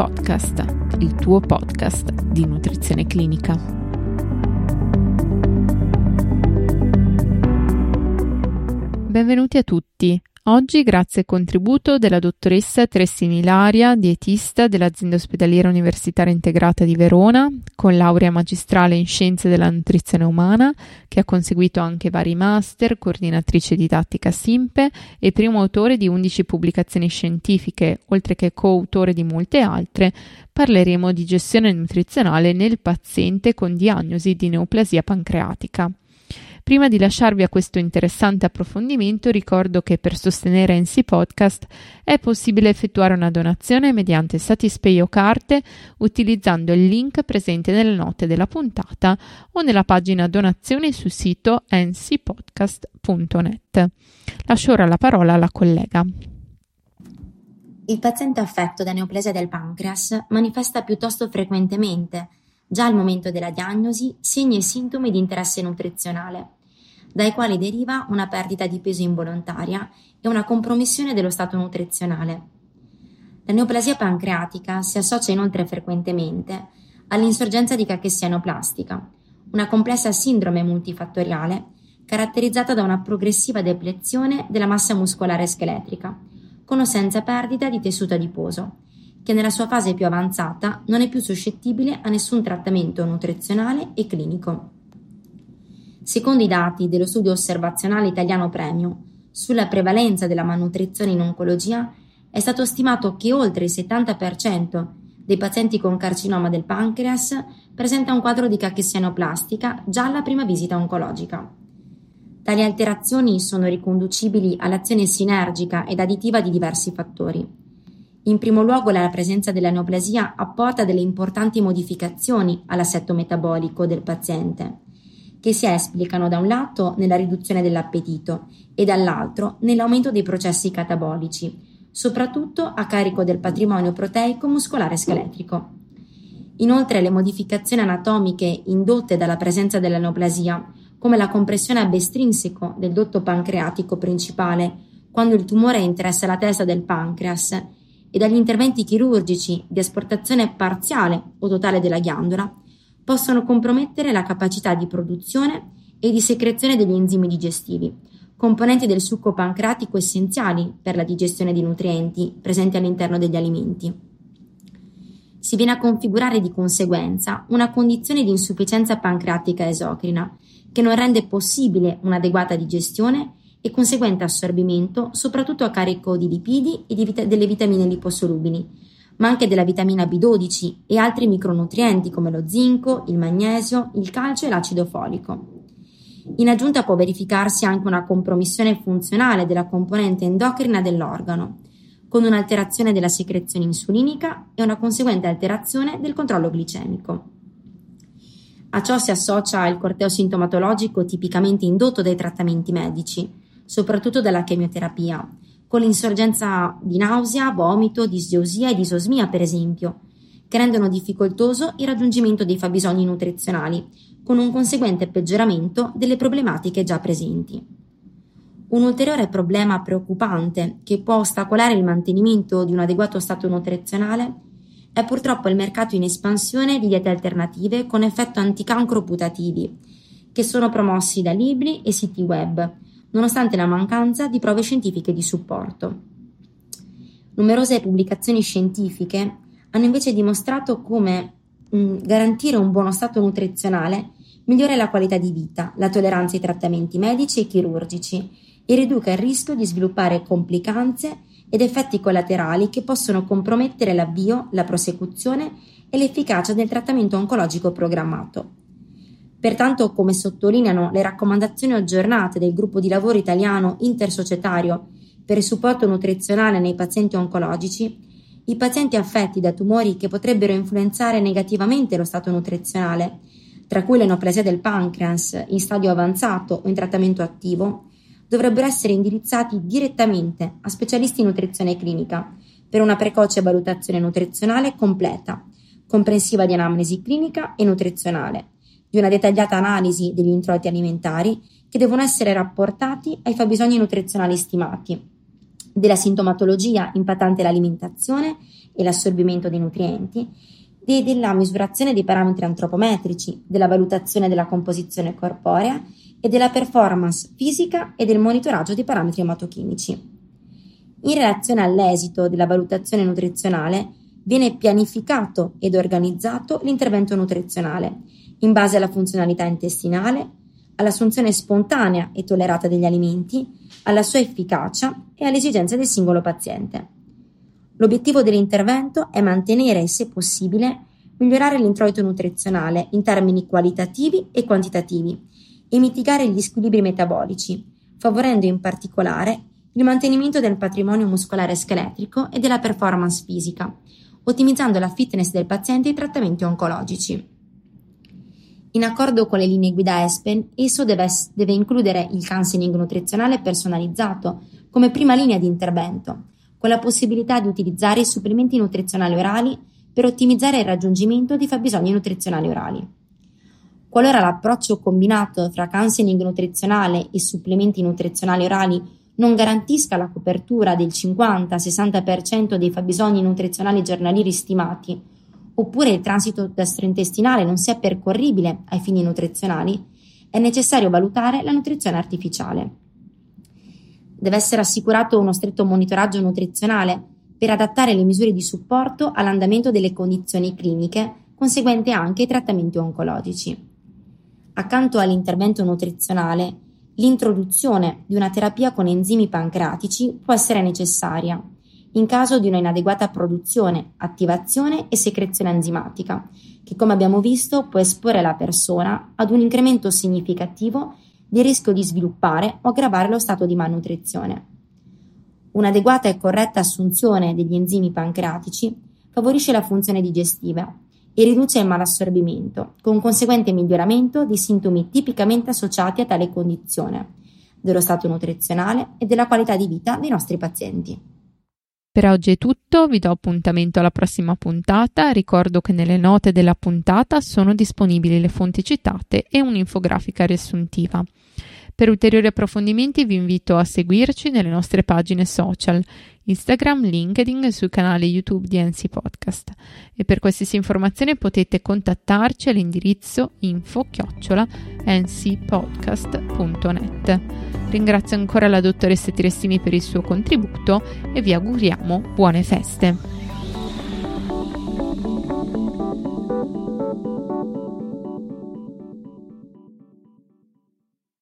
Podcast, il tuo podcast di nutrizione clinica. Benvenuti a tutti. Oggi, grazie al contributo della dottoressa Tressini Ilaria, dietista dell'azienda ospedaliera universitaria integrata di Verona, con laurea magistrale in scienze della nutrizione umana, che ha conseguito anche vari master, coordinatrice didattica SIMPE e primo autore di 11 pubblicazioni scientifiche, oltre che coautore di molte altre, parleremo di gestione nutrizionale nel paziente con diagnosi di neoplasia pancreatica. Prima di lasciarvi a questo interessante approfondimento, ricordo che per sostenere NC Podcast è possibile effettuare una donazione mediante Satispay o carte utilizzando il link presente nelle note della puntata o nella pagina donazioni sul sito ncpodcast.net. Lascio ora la parola alla collega. Il paziente affetto da neoplasia del pancreas manifesta piuttosto frequentemente già al momento della diagnosi, segni e sintomi di interesse nutrizionale, dai quali deriva una perdita di peso involontaria e una compromissione dello stato nutrizionale. La neoplasia pancreatica si associa inoltre frequentemente all'insorgenza di cachessia neoplastica, una complessa sindrome multifattoriale caratterizzata da una progressiva deplezione della massa muscolare scheletrica, con o senza perdita di tessuto adiposo, che nella sua fase più avanzata non è più suscettibile a nessun trattamento nutrizionale e clinico. Secondo i dati dello studio osservazionale italiano Premio sulla prevalenza della malnutrizione in oncologia, è stato stimato che oltre il 70% dei pazienti con carcinoma del pancreas presenta un quadro di cachessia neoplastica già alla prima visita oncologica. Tali alterazioni sono riconducibili all'azione sinergica ed additiva di diversi fattori in primo luogo la presenza della neoplasia apporta delle importanti modificazioni all'assetto metabolico del paziente, che si esplicano da un lato nella riduzione dell'appetito e dall'altro nell'aumento dei processi catabolici, soprattutto a carico del patrimonio proteico muscolare scheletrico. Inoltre le modificazioni anatomiche indotte dalla presenza della neoplasia, come la compressione ab estrinseco del dotto pancreatico principale quando il tumore interessa la testa del pancreas e dagli interventi chirurgici di esportazione parziale o totale della ghiandola possono compromettere la capacità di produzione e di secrezione degli enzimi digestivi, componenti del succo pancreatico essenziali per la digestione di nutrienti presenti all'interno degli alimenti. Si viene a configurare di conseguenza una condizione di insufficienza pancreatica esocrina che non rende possibile un'adeguata digestione e conseguente assorbimento soprattutto a carico di lipidi e di vita- delle vitamine liposolubili, ma anche della vitamina B12 e altri micronutrienti come lo zinco, il magnesio, il calcio e l'acido folico. In aggiunta può verificarsi anche una compromissione funzionale della componente endocrina dell'organo, con un'alterazione della secrezione insulinica e una conseguente alterazione del controllo glicemico. A ciò si associa il corteo sintomatologico tipicamente indotto dai trattamenti medici, soprattutto dalla chemioterapia, con l'insorgenza di nausea, vomito, disgeosia e disosmia, per esempio, che rendono difficoltoso il raggiungimento dei fabbisogni nutrizionali, con un conseguente peggioramento delle problematiche già presenti. Un ulteriore problema preoccupante che può ostacolare il mantenimento di un adeguato stato nutrizionale è purtroppo il mercato in espansione di diete alternative con effetto anticancro putativi, che sono promossi da libri e siti web, nonostante la mancanza di prove scientifiche di supporto. Numerose pubblicazioni scientifiche hanno invece dimostrato come mh, mm, garantire un buono stato nutrizionale migliora la qualità di vita, la tolleranza ai trattamenti medici e chirurgici e riduca il rischio di sviluppare complicanze ed effetti collaterali che possono compromettere l'avvio, la prosecuzione e l'efficacia del trattamento oncologico programmato. Pertanto, come sottolineano le raccomandazioni aggiornate del gruppo di lavoro italiano intersocietario per il supporto nutrizionale nei pazienti oncologici, i pazienti affetti da tumori che potrebbero influenzare negativamente lo stato nutrizionale, tra cui l'enoplasia del pancreas in stadio avanzato o in trattamento attivo, dovrebbero essere indirizzati direttamente a specialisti in nutrizione clinica per una precoce valutazione nutrizionale completa, comprensiva di anamnesi clinica e nutrizionale di una dettagliata analisi degli introiti alimentari che devono essere rapportati ai fabbisogni nutrizionali stimati della sintomatologia impattante l'alimentazione e l'assorbimento dei nutrienti, e della misurazione dei parametri antropometrici, della valutazione della composizione corporea e della performance fisica e del monitoraggio dei parametri ematochimici. In relazione all'esito della valutazione nutrizionale viene pianificato ed organizzato l'intervento nutrizionale in base alla funzionalità intestinale, all'assunzione spontanea e tollerata degli alimenti, alla sua efficacia e alle esigenze del singolo paziente. L'obiettivo dell'intervento è mantenere, se possibile, migliorare l'introito nutrizionale in termini qualitativi e quantitativi e mitigare gli squilibri metabolici, favorendo in particolare il mantenimento del patrimonio muscolare scheletrico e della performance fisica, ottimizzando la fitness del paziente e i trattamenti oncologici. In accordo con le linee guida ESPEN, esso deve, deve includere il counseling nutrizionale personalizzato come prima linea di intervento, con la possibilità di utilizzare i supplementi nutrizionali orali per ottimizzare il raggiungimento dei fabbisogni nutrizionali orali. Qualora l'approccio combinato fra counseling nutrizionale e supplementi nutrizionali orali non garantisca la copertura del 50-60% dei fabbisogni nutrizionali giornalieri stimati, oppure il transito gastrointestinale non sia percorribile ai fini nutrizionali, è necessario valutare la nutrizione artificiale. Deve essere assicurato uno stretto monitoraggio nutrizionale per adattare le misure di supporto all'andamento delle condizioni cliniche conseguente anche ai trattamenti oncologici. Accanto all'intervento nutrizionale, l'introduzione di una terapia con enzimi pancreatici può essere necessaria in caso di una inadeguata produzione, attivazione e secrezione enzimatica, che come abbiamo visto può esporre la persona ad un incremento significativo di rischio di sviluppare o aggravare lo stato di malnutrizione. Un'adeguata e corretta assunzione degli enzimi pancreatici favorisce la funzione digestiva e riduce il malassorbimento, con conseguente miglioramento dei sintomi tipicamente associati a tale condizione, dello stato nutrizionale e della qualità di vita dei nostri pazienti. Per oggi è tutto, vi do appuntamento alla prossima puntata. Ricordo che nelle note della puntata sono disponibili le fonti citate e un'infografica riassuntiva. Per ulteriori approfondimenti vi invito a seguirci nelle nostre pagine social, Instagram, LinkedIn e sul canale YouTube di NC Podcast. E per qualsiasi informazione potete contattarci all'indirizzo info-ncpodcast.net. Ringrazio ancora la dottoressa Tirestini per il suo contributo e vi auguriamo buone feste.